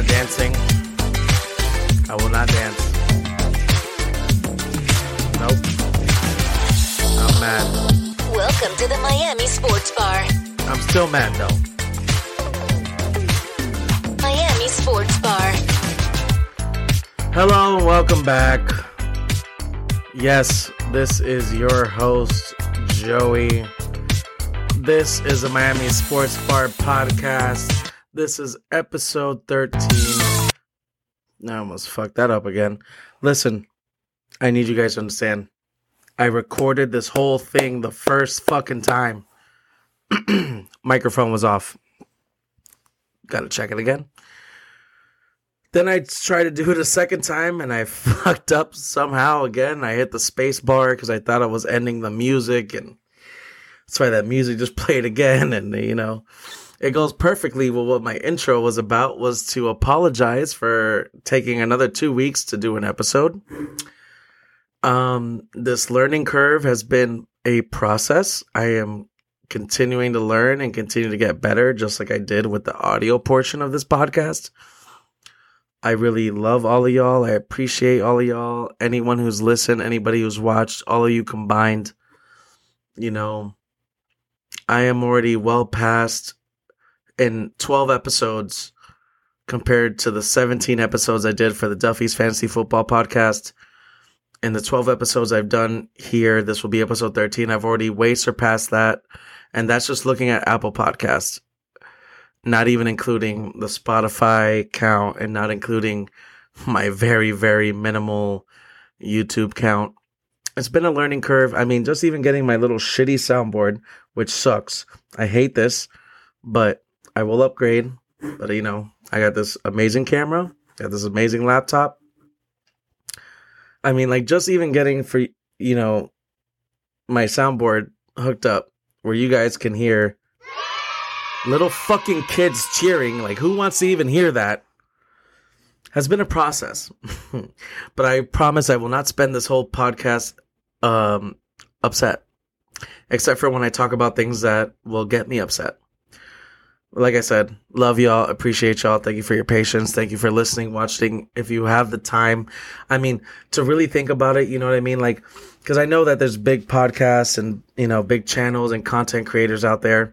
not dancing. I will not dance. Nope. I'm mad. Welcome to the Miami Sports Bar. I'm still mad though. Miami Sports Bar. Hello and welcome back. Yes, this is your host, Joey. This is a Miami Sports Bar podcast. This is episode 13. I almost fucked that up again. Listen, I need you guys to understand. I recorded this whole thing the first fucking time. Microphone was off. Gotta check it again. Then I tried to do it a second time and I fucked up somehow again. I hit the space bar because I thought I was ending the music and that's why that music just played again. And you know, it goes perfectly with what my intro was about was to apologize for taking another two weeks to do an episode. Um, this learning curve has been a process. I am continuing to learn and continue to get better, just like I did with the audio portion of this podcast. I really love all of y'all. I appreciate all of y'all. Anyone who's listened, anybody who's watched, all of you combined. You know, I am already well past in 12 episodes compared to the 17 episodes I did for the Duffy's Fantasy Football podcast. In the 12 episodes I've done here, this will be episode 13. I've already way surpassed that. And that's just looking at Apple Podcasts not even including the Spotify count and not including my very, very minimal YouTube count. It's been a learning curve. I mean, just even getting my little shitty soundboard, which sucks. I hate this, but I will upgrade. But you know, I got this amazing camera, got this amazing laptop. I mean, like just even getting for you know my soundboard hooked up where you guys can hear little fucking kids cheering. Like, who wants to even hear that? Has been a process. but I promise I will not spend this whole podcast um, upset, except for when I talk about things that will get me upset. Like I said, love y'all, appreciate y'all. Thank you for your patience. Thank you for listening, watching. If you have the time, I mean, to really think about it, you know what I mean? Like, because I know that there's big podcasts and, you know, big channels and content creators out there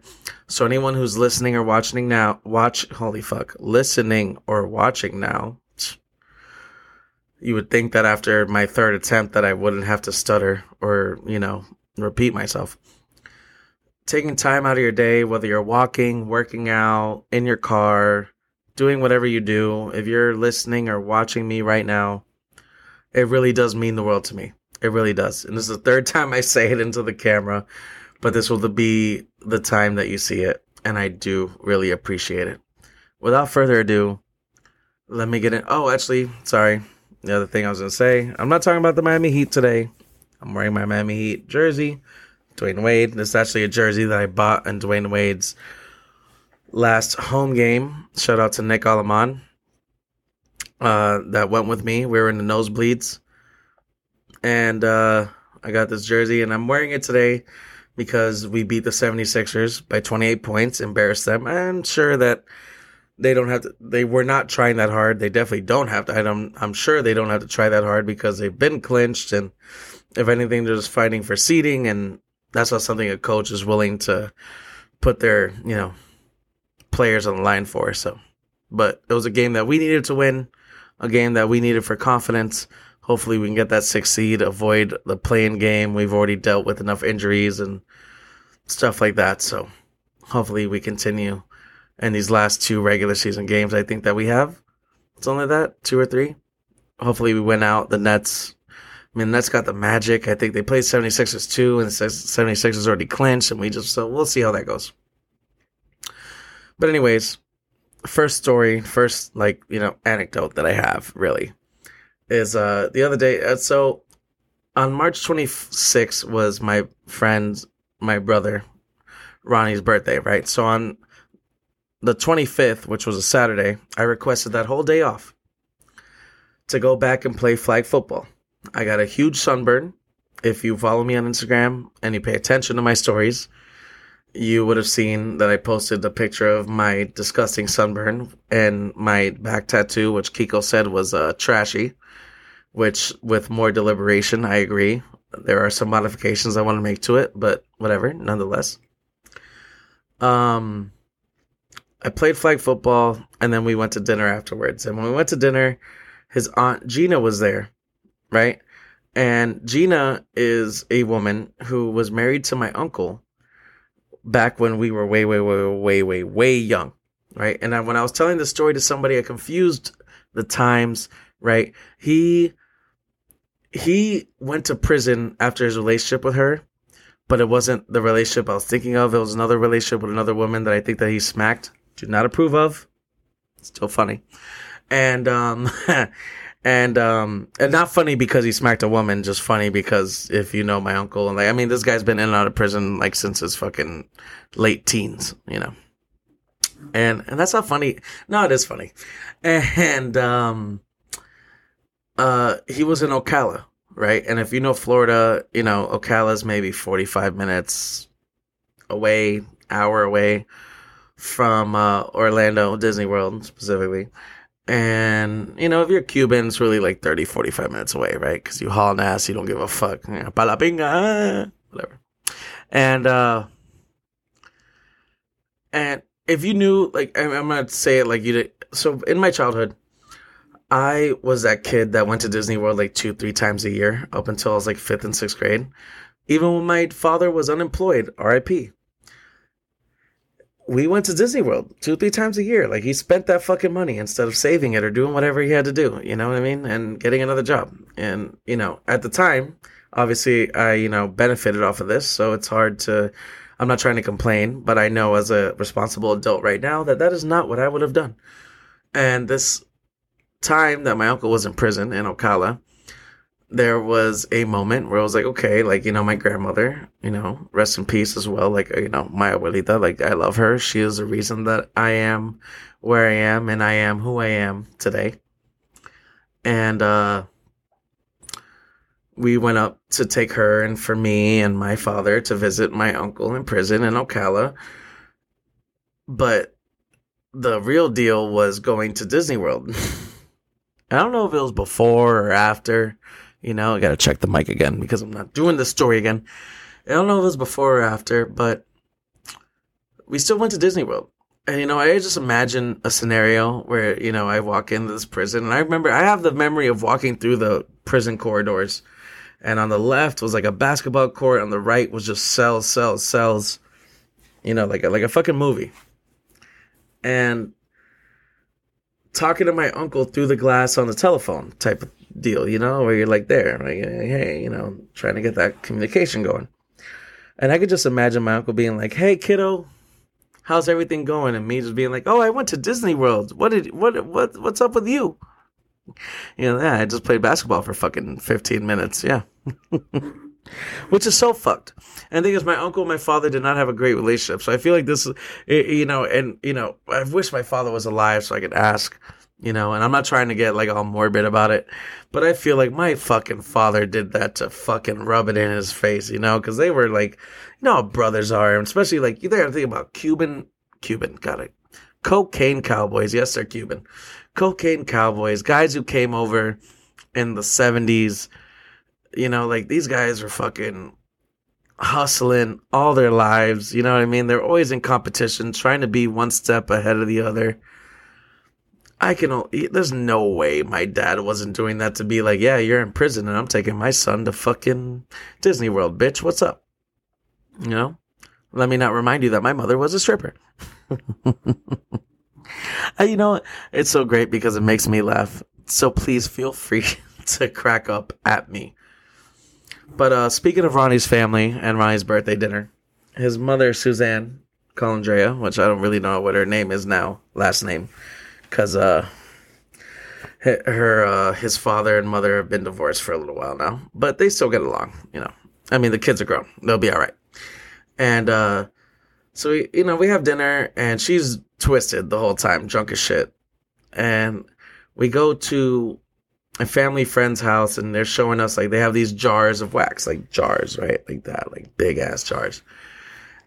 so anyone who's listening or watching now, watch, holy fuck, listening or watching now, you would think that after my third attempt that I wouldn't have to stutter or, you know, repeat myself. Taking time out of your day, whether you're walking, working out, in your car, doing whatever you do, if you're listening or watching me right now, it really does mean the world to me. It really does. And this is the third time I say it into the camera but this will be the time that you see it, and I do really appreciate it. Without further ado, let me get in. Oh, actually, sorry. The other thing I was going to say, I'm not talking about the Miami Heat today. I'm wearing my Miami Heat jersey. Dwyane Wade. This is actually a jersey that I bought in Dwyane Wade's last home game. Shout out to Nick Alaman. Uh, that went with me. We were in the nosebleeds. And uh, I got this jersey, and I'm wearing it today because we beat the 76ers by 28 points, embarrassed them. I'm sure that they don't have to, they were not trying that hard. They definitely don't have to. I'm, I'm sure they don't have to try that hard because they've been clinched. And if anything, they're just fighting for seeding. And that's not something a coach is willing to put their, you know, players on the line for. So, but it was a game that we needed to win, a game that we needed for confidence hopefully we can get that sixth seed, avoid the playing game. We've already dealt with enough injuries and stuff like that. So hopefully we continue in these last two regular season games. I think that we have. It's only that two or three. Hopefully we win out. The Nets. I mean, that's got the magic. I think they played 76ers too, and 76ers already clinched, and we just, so we'll see how that goes. But, anyways, first story, first, like, you know, anecdote that I have, really is uh the other day. Uh, so on March 26th was my friend, my brother Ronnie's birthday, right? So on the 25th, which was a Saturday, I requested that whole day off to go back and play flag football. I got a huge sunburn. If you follow me on Instagram and you pay attention to my stories, you would have seen that I posted a picture of my disgusting sunburn and my back tattoo, which Kiko said was uh, trashy. Which, with more deliberation, I agree. There are some modifications I want to make to it, but whatever, nonetheless. Um, I played flag football, and then we went to dinner afterwards. And when we went to dinner, his aunt Gina was there, right? And Gina is a woman who was married to my uncle back when we were way, way, way, way, way, way young, right? And I, when I was telling the story to somebody, I confused the times, right? He he went to prison after his relationship with her, but it wasn't the relationship I was thinking of. It was another relationship with another woman that I think that he smacked. Do not approve of. Still funny, and um, and um, and not funny because he smacked a woman. Just funny because if you know my uncle and like, I mean, this guy's been in and out of prison like since his fucking late teens, you know. And and that's not funny. No, it is funny. And um, uh, he was in Ocala, right? And if you know Florida, you know Ocala's maybe forty five minutes away, hour away from uh, Orlando, Disney World specifically. And, you know, if you're Cuban, it's really like 30, 45 minutes away, right? Because you haul ass, you don't give a fuck. You palapinga, whatever. And, uh, and if you knew, like, I'm, I'm going to say it like you did. So in my childhood, I was that kid that went to Disney World like two, three times a year up until I was like fifth and sixth grade. Even when my father was unemployed, RIP we went to Disney World two, three times a year. Like he spent that fucking money instead of saving it or doing whatever he had to do. You know what I mean? And getting another job. And, you know, at the time, obviously I, you know, benefited off of this. So it's hard to, I'm not trying to complain, but I know as a responsible adult right now that that is not what I would have done. And this time that my uncle was in prison in Ocala, there was a moment where I was like, okay, like, you know, my grandmother, you know, rest in peace as well. Like, you know, my abuelita, like, I love her. She is the reason that I am where I am and I am who I am today. And, uh, we went up to take her and for me and my father to visit my uncle in prison in Ocala. But the real deal was going to Disney World. I don't know if it was before or after you know, I gotta check the mic again because I'm not doing this story again. I don't know if it was before or after, but we still went to Disney World. And, you know, I just imagine a scenario where, you know, I walk into this prison and I remember I have the memory of walking through the prison corridors. And on the left was like a basketball court. On the right was just cells, cells, cells. You know, like a, like a fucking movie. And talking to my uncle through the glass on the telephone type of deal, you know, where you're like there, like, hey, you know, trying to get that communication going. And I could just imagine my uncle being like, "Hey, kiddo, how's everything going?" And me just being like, "Oh, I went to Disney World. What did what what what's up with you?" You know, yeah, I just played basketball for fucking 15 minutes. Yeah. Which is so fucked. And the thing is, my uncle and my father did not have a great relationship. So I feel like this, you know, and, you know, I wish my father was alive so I could ask you know, and I'm not trying to get like all morbid about it, but I feel like my fucking father did that to fucking rub it in his face, you know, because they were like, you know how brothers are, and especially like you gotta think about Cuban, Cuban, got it, cocaine cowboys. Yes, they're Cuban, cocaine cowboys, guys who came over in the '70s. You know, like these guys were fucking hustling all their lives. You know what I mean? They're always in competition, trying to be one step ahead of the other I can. There's no way my dad wasn't doing that to be like, yeah, you're in prison and I'm taking my son to fucking Disney World, bitch. What's up? You know. Let me not remind you that my mother was a stripper. you know, it's so great because it makes me laugh. So please feel free to crack up at me. But uh, speaking of Ronnie's family and Ronnie's birthday dinner, his mother Suzanne Colandrea, which I don't really know what her name is now, last name because uh, her uh, his father and mother have been divorced for a little while now, but they still get along. You know, I mean, the kids are grown; they'll be all right. And uh, so we, you know, we have dinner, and she's twisted the whole time, drunk as shit. And we go to a family friend's house, and they're showing us like they have these jars of wax, like jars, right, like that, like big ass jars.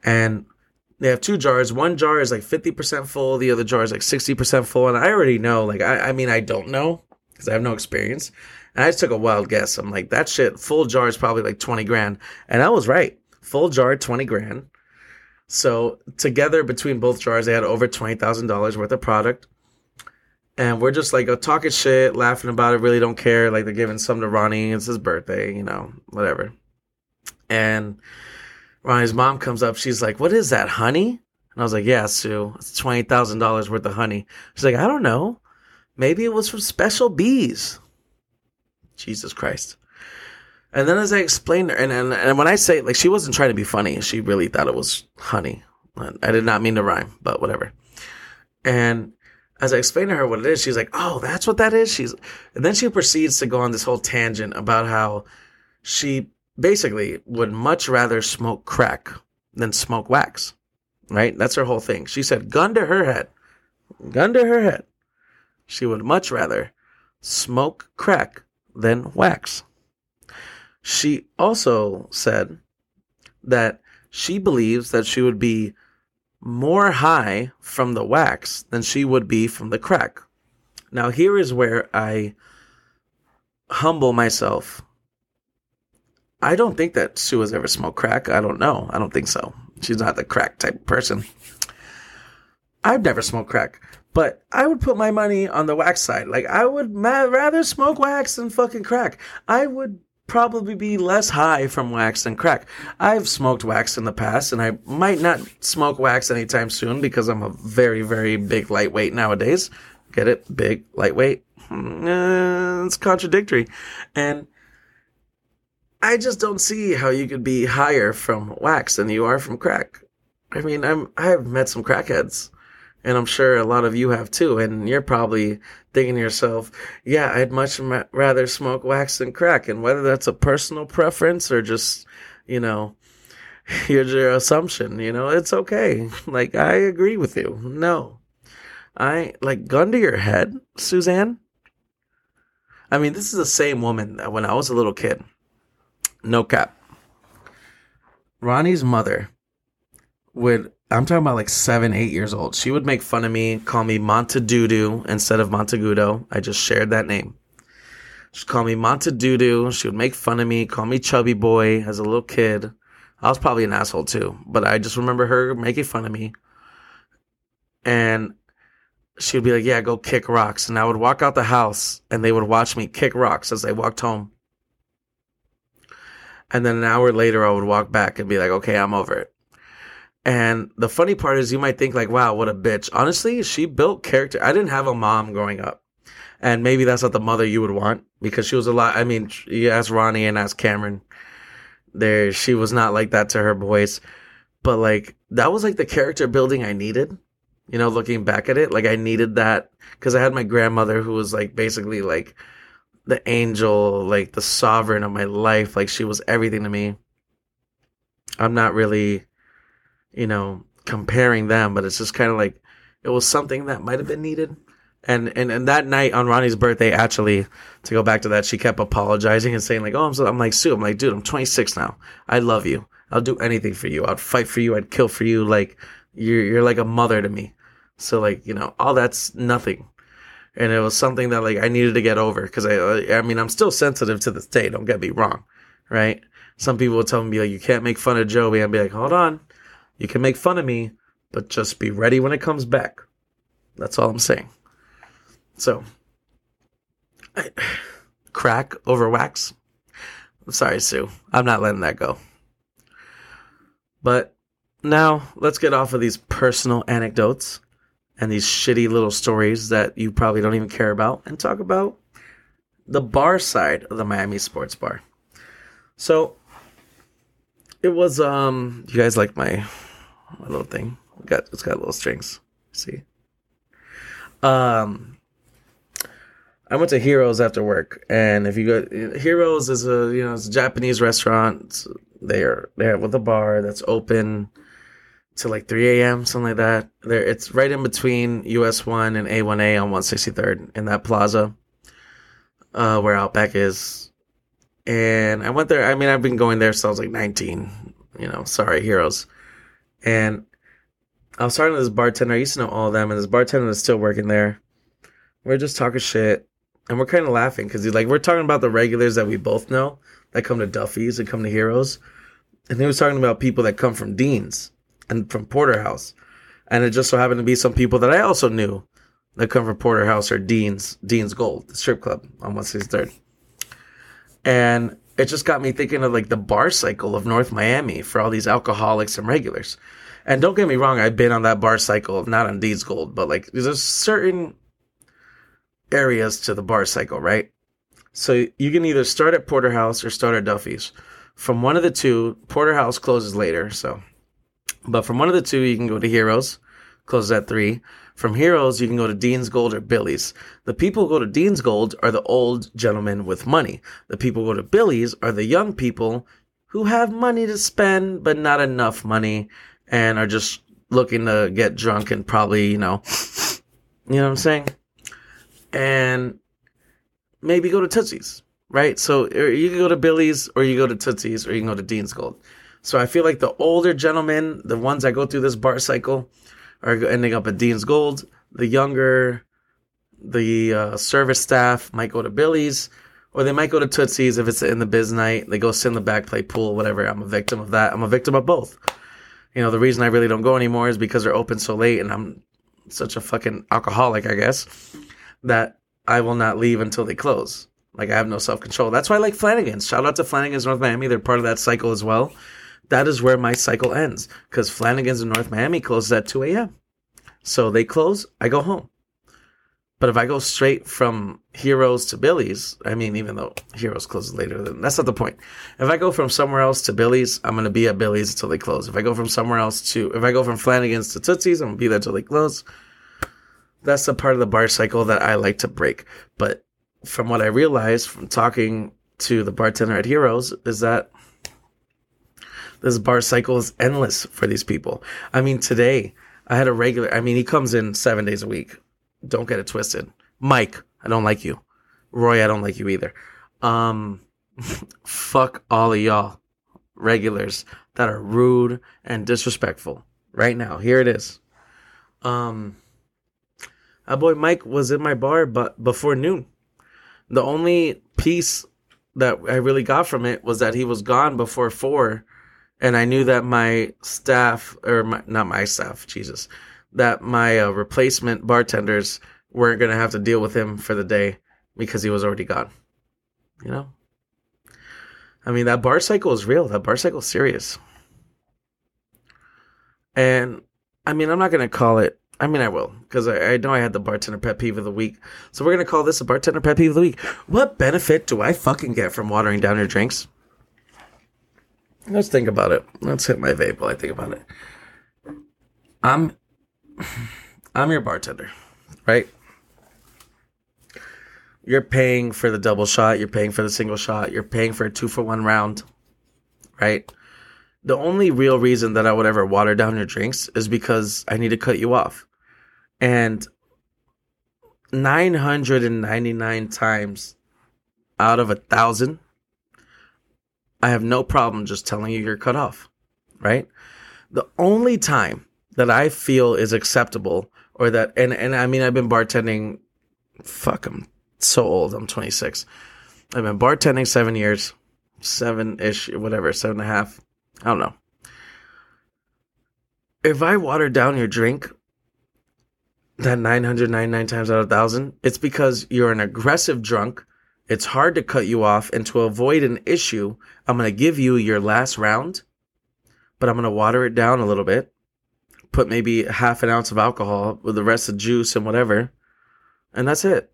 And they have two jars. One jar is like 50% full, the other jar is like 60% full. And I already know, like, I, I mean, I don't know because I have no experience. And I just took a wild guess. I'm like, that shit, full jar is probably like 20 grand. And I was right. Full jar, 20 grand. So together between both jars, they had over $20,000 worth of product. And we're just like uh, talking shit, laughing about it, really don't care. Like they're giving some to Ronnie. It's his birthday, you know, whatever. And Ronnie's mom comes up. She's like, What is that, honey? And I was like, Yeah, Sue, it's $20,000 worth of honey. She's like, I don't know. Maybe it was from special bees. Jesus Christ. And then as I explained her, and, and, and when I say, like, she wasn't trying to be funny. She really thought it was honey. I did not mean to rhyme, but whatever. And as I explained to her what it is, she's like, "Oh, that's what that is." She's, and then she proceeds to go on this whole tangent about how she basically would much rather smoke crack than smoke wax. Right? That's her whole thing. She said, gun to her head, gun to her head. She would much rather smoke crack than wax. She also said that she believes that she would be more high from the wax than she would be from the crack. Now, here is where I humble myself. I don't think that Sue has ever smoked crack. I don't know. I don't think so. She's not the crack type person. I've never smoked crack, but I would put my money on the wax side. Like, I would ma- rather smoke wax than fucking crack. I would probably be less high from wax than crack. I've smoked wax in the past, and I might not smoke wax anytime soon because I'm a very, very big lightweight nowadays. Get it? Big, lightweight. Uh, it's contradictory. And I just don't see how you could be higher from wax than you are from crack. I mean, I'm I've met some crackheads and I'm sure a lot of you have too. And you're probably thinking to yourself, yeah, I'd much ma- rather smoke wax than crack. And whether that's a personal preference or just, you know, here's your assumption, you know, it's okay. Like, I agree with you. No. I, like, gun to your head, Suzanne. I mean, this is the same woman that when I was a little kid. No cap. Ronnie's mother would I'm talking about like seven, eight years old. She would make fun of me, call me Montedudu instead of Montegudo. I just shared that name. She'd call me Montedudu. She would make fun of me, call me Chubby Boy as a little kid. I was probably an asshole too, but I just remember her making fun of me. And she would be like, Yeah, go kick rocks. And I would walk out the house and they would watch me kick rocks as I walked home. And then an hour later, I would walk back and be like, Okay, I'm over it. And the funny part is, you might think like, "Wow, what a bitch." Honestly, she built character. I didn't have a mom growing up, and maybe that's not the mother you would want because she was a lot. I mean, you ask Ronnie and ask Cameron. There, she was not like that to her boys, but like that was like the character building I needed. You know, looking back at it, like I needed that because I had my grandmother who was like basically like the angel, like the sovereign of my life. Like she was everything to me. I'm not really you know, comparing them, but it's just kind of like it was something that might have been needed. And, and and that night on Ronnie's birthday, actually, to go back to that, she kept apologizing and saying like, "Oh, I'm so," I'm like Sue, I'm like, dude, I'm 26 now. I love you. I'll do anything for you. I'd fight for you. I'd kill for you. Like you're you're like a mother to me. So like you know, all that's nothing. And it was something that like I needed to get over because I I mean I'm still sensitive to this day. Don't get me wrong, right? Some people will tell me like you can't make fun of Joey. I'd be like, hold on, you can make fun of me, but just be ready when it comes back. That's all I'm saying. So, I, crack over wax. I'm sorry, Sue. I'm not letting that go. But now let's get off of these personal anecdotes and these shitty little stories that you probably don't even care about and talk about the bar side of the Miami Sports Bar. So it was um you guys like my my little thing. It got it's got little strings. See. Um, I went to Heroes after work, and if you go, Heroes is a you know it's a Japanese restaurant. They're they're with a bar that's open to like 3 a.m. something like that. There, it's right in between US one and A1A on 163rd in that plaza, uh, where Outback is. And I went there. I mean, I've been going there since I was like 19. You know, sorry, Heroes and I was talking to this bartender. I used to know all of them, and this bartender is still working there. We're just talking shit, and we're kind of laughing because he's like we're talking about the regulars that we both know that come to Duffy's and come to Heroes, and he was talking about people that come from Dean's and from Porterhouse, and it just so happened to be some people that I also knew that come from Porterhouse or Dean's Dean's Gold, the strip club on Sixty Third, and it just got me thinking of like the bar cycle of North Miami for all these alcoholics and regulars. And don't get me wrong, I've been on that bar cycle, not on Dean's Gold, but like there's certain areas to the bar cycle, right? So you can either start at Porterhouse or start at Duffy's. From one of the two, Porterhouse closes later, so but from one of the two you can go to Heroes, closes at three. From Heroes, you can go to Dean's Gold or Billy's. The people who go to Dean's Gold are the old gentlemen with money. The people who go to Billy's are the young people who have money to spend, but not enough money and are just looking to get drunk and probably, you know, you know what I'm saying? And maybe go to Tootsie's, right? So you can go to Billy's or you go to Tootsie's or you can go to Dean's Gold. So I feel like the older gentlemen, the ones that go through this bar cycle, are ending up at Dean's Gold. The younger, the uh, service staff might go to Billy's, or they might go to Tootsie's if it's in the biz night. They go sit in the back, play pool, whatever. I'm a victim of that. I'm a victim of both. You know, the reason I really don't go anymore is because they're open so late, and I'm such a fucking alcoholic, I guess, that I will not leave until they close. Like I have no self control. That's why I like Flanagan's. Shout out to Flanagan's North Miami. They're part of that cycle as well that is where my cycle ends because Flanagan's in North Miami closes at 2 a.m. So they close, I go home. But if I go straight from Heroes to Billy's, I mean, even though Heroes closes later, then that's not the point. If I go from somewhere else to Billy's, I'm going to be at Billy's until they close. If I go from somewhere else to, if I go from Flanagan's to Tootsie's, I'm going to be there until they close. That's the part of the bar cycle that I like to break. But from what I realized from talking to the bartender at Heroes is that this bar cycle is endless for these people. I mean, today I had a regular, I mean, he comes in seven days a week. Don't get it twisted. Mike, I don't like you. Roy, I don't like you either. Um, fuck all of y'all regulars that are rude and disrespectful. Right now, here it is. Um, our boy Mike was in my bar, but before noon. The only piece that I really got from it was that he was gone before four and I knew that my staff, or my, not my staff, Jesus, that my uh, replacement bartenders weren't going to have to deal with him for the day because he was already gone. You know? I mean, that bar cycle is real. That bar cycle is serious. And I mean, I'm not going to call it, I mean, I will, because I, I know I had the bartender pet peeve of the week. So we're going to call this a bartender pet peeve of the week. What benefit do I fucking get from watering down your drinks? Let's think about it. Let's hit my vape while I think about it. I'm I'm your bartender, right? You're paying for the double shot, you're paying for the single shot, you're paying for a two for one round, right? The only real reason that I would ever water down your drinks is because I need to cut you off. And 999 times out of a thousand, I have no problem just telling you you're cut off, right? The only time that I feel is acceptable or that, and, and I mean, I've been bartending, fuck, I'm so old. I'm 26. I've been bartending seven years, seven ish, whatever, seven and a half. I don't know. If I water down your drink, that 999 times out of 1,000, it's because you're an aggressive drunk it's hard to cut you off, and to avoid an issue, I'm going to give you your last round, but I'm going to water it down a little bit. Put maybe half an ounce of alcohol with the rest of juice and whatever, and that's it.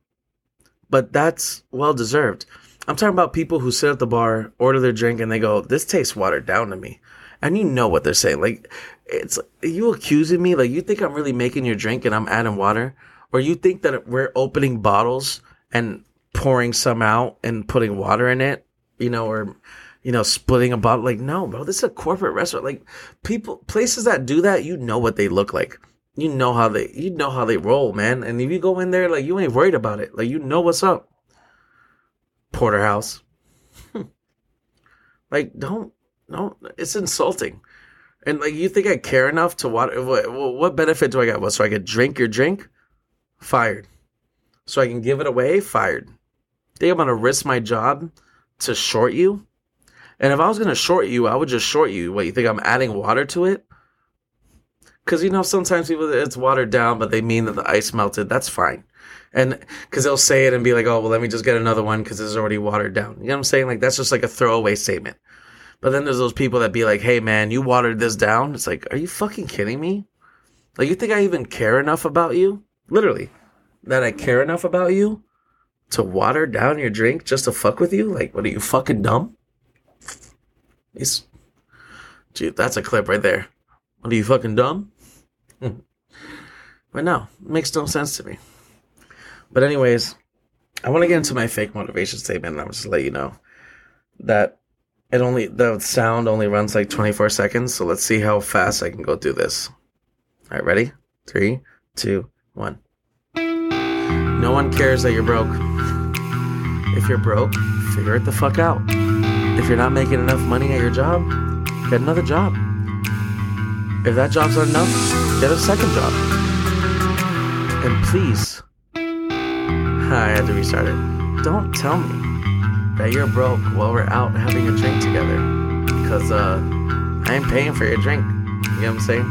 But that's well deserved. I'm talking about people who sit at the bar, order their drink, and they go, "This tastes watered down to me," and you know what they're saying. Like, it's you accusing me. Like, you think I'm really making your drink and I'm adding water, or you think that we're opening bottles and pouring some out and putting water in it, you know, or you know, splitting a bottle. Like, no, bro, this is a corporate restaurant. Like, people, places that do that, you know what they look like. You know how they, you know how they roll, man. And if you go in there, like, you ain't worried about it. Like, you know what's up. Porterhouse. like, don't, don't. It's insulting. And like, you think I care enough to water? What, what benefit do I get? What, so I could drink your drink? Fired. So I can give it away? Fired. Think I'm gonna risk my job to short you? And if I was gonna short you, I would just short you. What you think I'm adding water to it? Because you know sometimes people it's watered down, but they mean that the ice melted. That's fine. And because they'll say it and be like, "Oh, well, let me just get another one because it's already watered down." You know what I'm saying? Like that's just like a throwaway statement. But then there's those people that be like, "Hey, man, you watered this down." It's like, are you fucking kidding me? Like you think I even care enough about you? Literally, that I care enough about you to water down your drink just to fuck with you? Like, what are you fucking dumb? It's, dude, that's a clip right there. What are you fucking dumb? Hmm. but no, it makes no sense to me. But anyways, I want to get into my fake motivation statement, and I'm just let you know that it only the sound only runs like 24 seconds. So let's see how fast I can go through this. All right, ready? Three, two, one. No one cares that you're broke. If you're broke, figure it the fuck out. If you're not making enough money at your job, get another job. If that job's not enough, get a second job. And please, I had to restart it. Don't tell me that you're broke while we're out having a drink together. Because uh, I ain't paying for your drink. You know what I'm saying?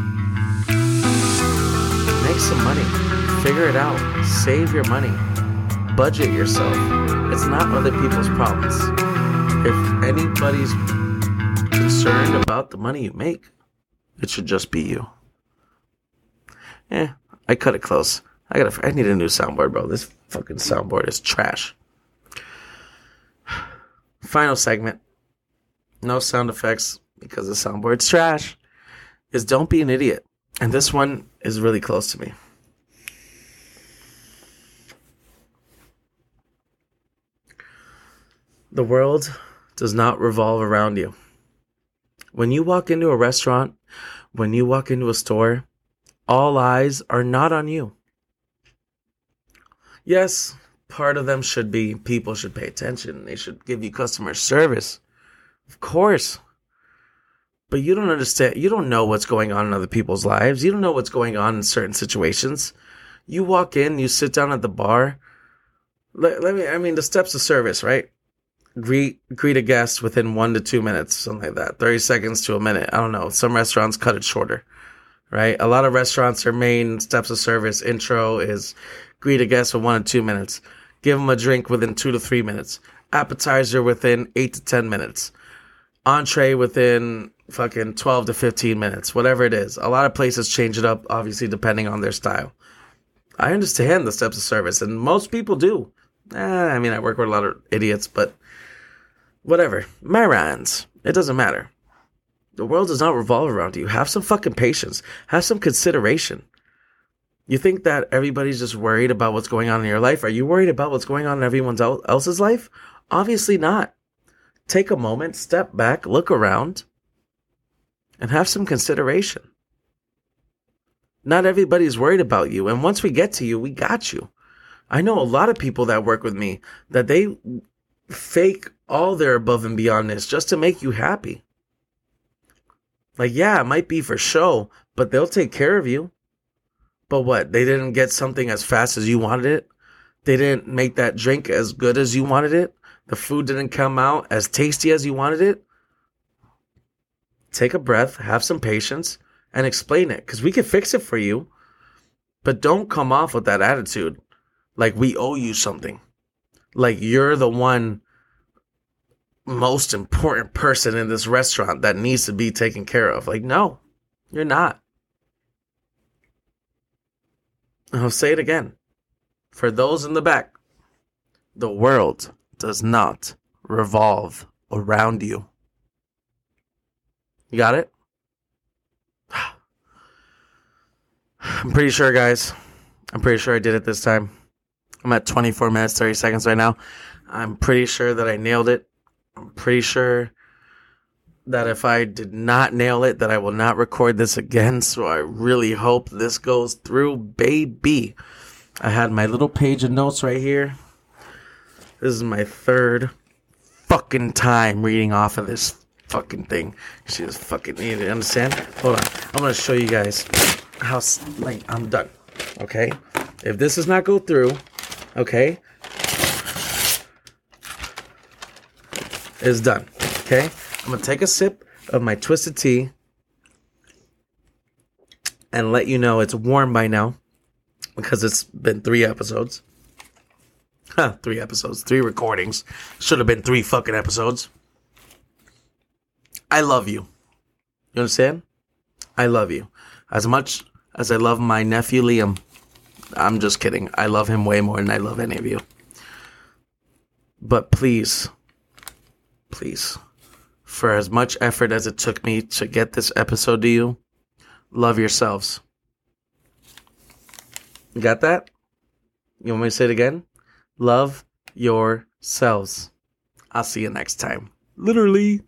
Make some money. Figure it out. Save your money. Budget yourself. It's not other people's problems. If anybody's concerned about the money you make, it should just be you. Eh, I cut it close. I gotta. I need a new soundboard, bro. This fucking soundboard is trash. Final segment. No sound effects because the soundboard's trash. Is don't be an idiot, and this one is really close to me. The world does not revolve around you. When you walk into a restaurant, when you walk into a store, all eyes are not on you. Yes, part of them should be people should pay attention. They should give you customer service. Of course. But you don't understand. You don't know what's going on in other people's lives. You don't know what's going on in certain situations. You walk in, you sit down at the bar. Let, let me, I mean, the steps of service, right? Greet, greet a guest within one to two minutes, something like that. 30 seconds to a minute. I don't know. Some restaurants cut it shorter, right? A lot of restaurants, their main steps of service intro is greet a guest for one to two minutes. Give them a drink within two to three minutes. Appetizer within eight to 10 minutes. Entree within fucking 12 to 15 minutes, whatever it is. A lot of places change it up, obviously, depending on their style. I understand the steps of service, and most people do. Eh, I mean, I work with a lot of idiots, but whatever. Marans. It doesn't matter. The world does not revolve around you. Have some fucking patience. Have some consideration. You think that everybody's just worried about what's going on in your life? Are you worried about what's going on in everyone else's life? Obviously not. Take a moment, step back, look around, and have some consideration. Not everybody's worried about you. And once we get to you, we got you. I know a lot of people that work with me that they fake all their above and beyondness just to make you happy. Like, yeah, it might be for show, but they'll take care of you. But what? They didn't get something as fast as you wanted it? They didn't make that drink as good as you wanted it? The food didn't come out as tasty as you wanted it? Take a breath, have some patience, and explain it because we can fix it for you. But don't come off with that attitude like we owe you something. Like you're the one most important person in this restaurant that needs to be taken care of. Like, no, you're not. I'll say it again. For those in the back, the world does not revolve around you. You got it? I'm pretty sure, guys. I'm pretty sure I did it this time. I'm at 24 minutes, 30 seconds right now. I'm pretty sure that I nailed it. I'm pretty sure that if I did not nail it, that I will not record this again. So I really hope this goes through, baby. I had my little page of notes right here. This is my third fucking time reading off of this fucking thing. She just fucking need it. Understand? Hold on. I'm gonna show you guys how like I'm done. Okay. If this does not go through, okay, it's done. Okay. I'm gonna take a sip of my twisted tea and let you know it's warm by now because it's been three episodes. Huh, three episodes, three recordings. Should have been three fucking episodes. I love you. You understand? I love you. As much as I love my nephew Liam. I'm just kidding. I love him way more than I love any of you. But please, please, for as much effort as it took me to get this episode to you, love yourselves. You got that? You want me to say it again? Love yourselves. I'll see you next time. Literally.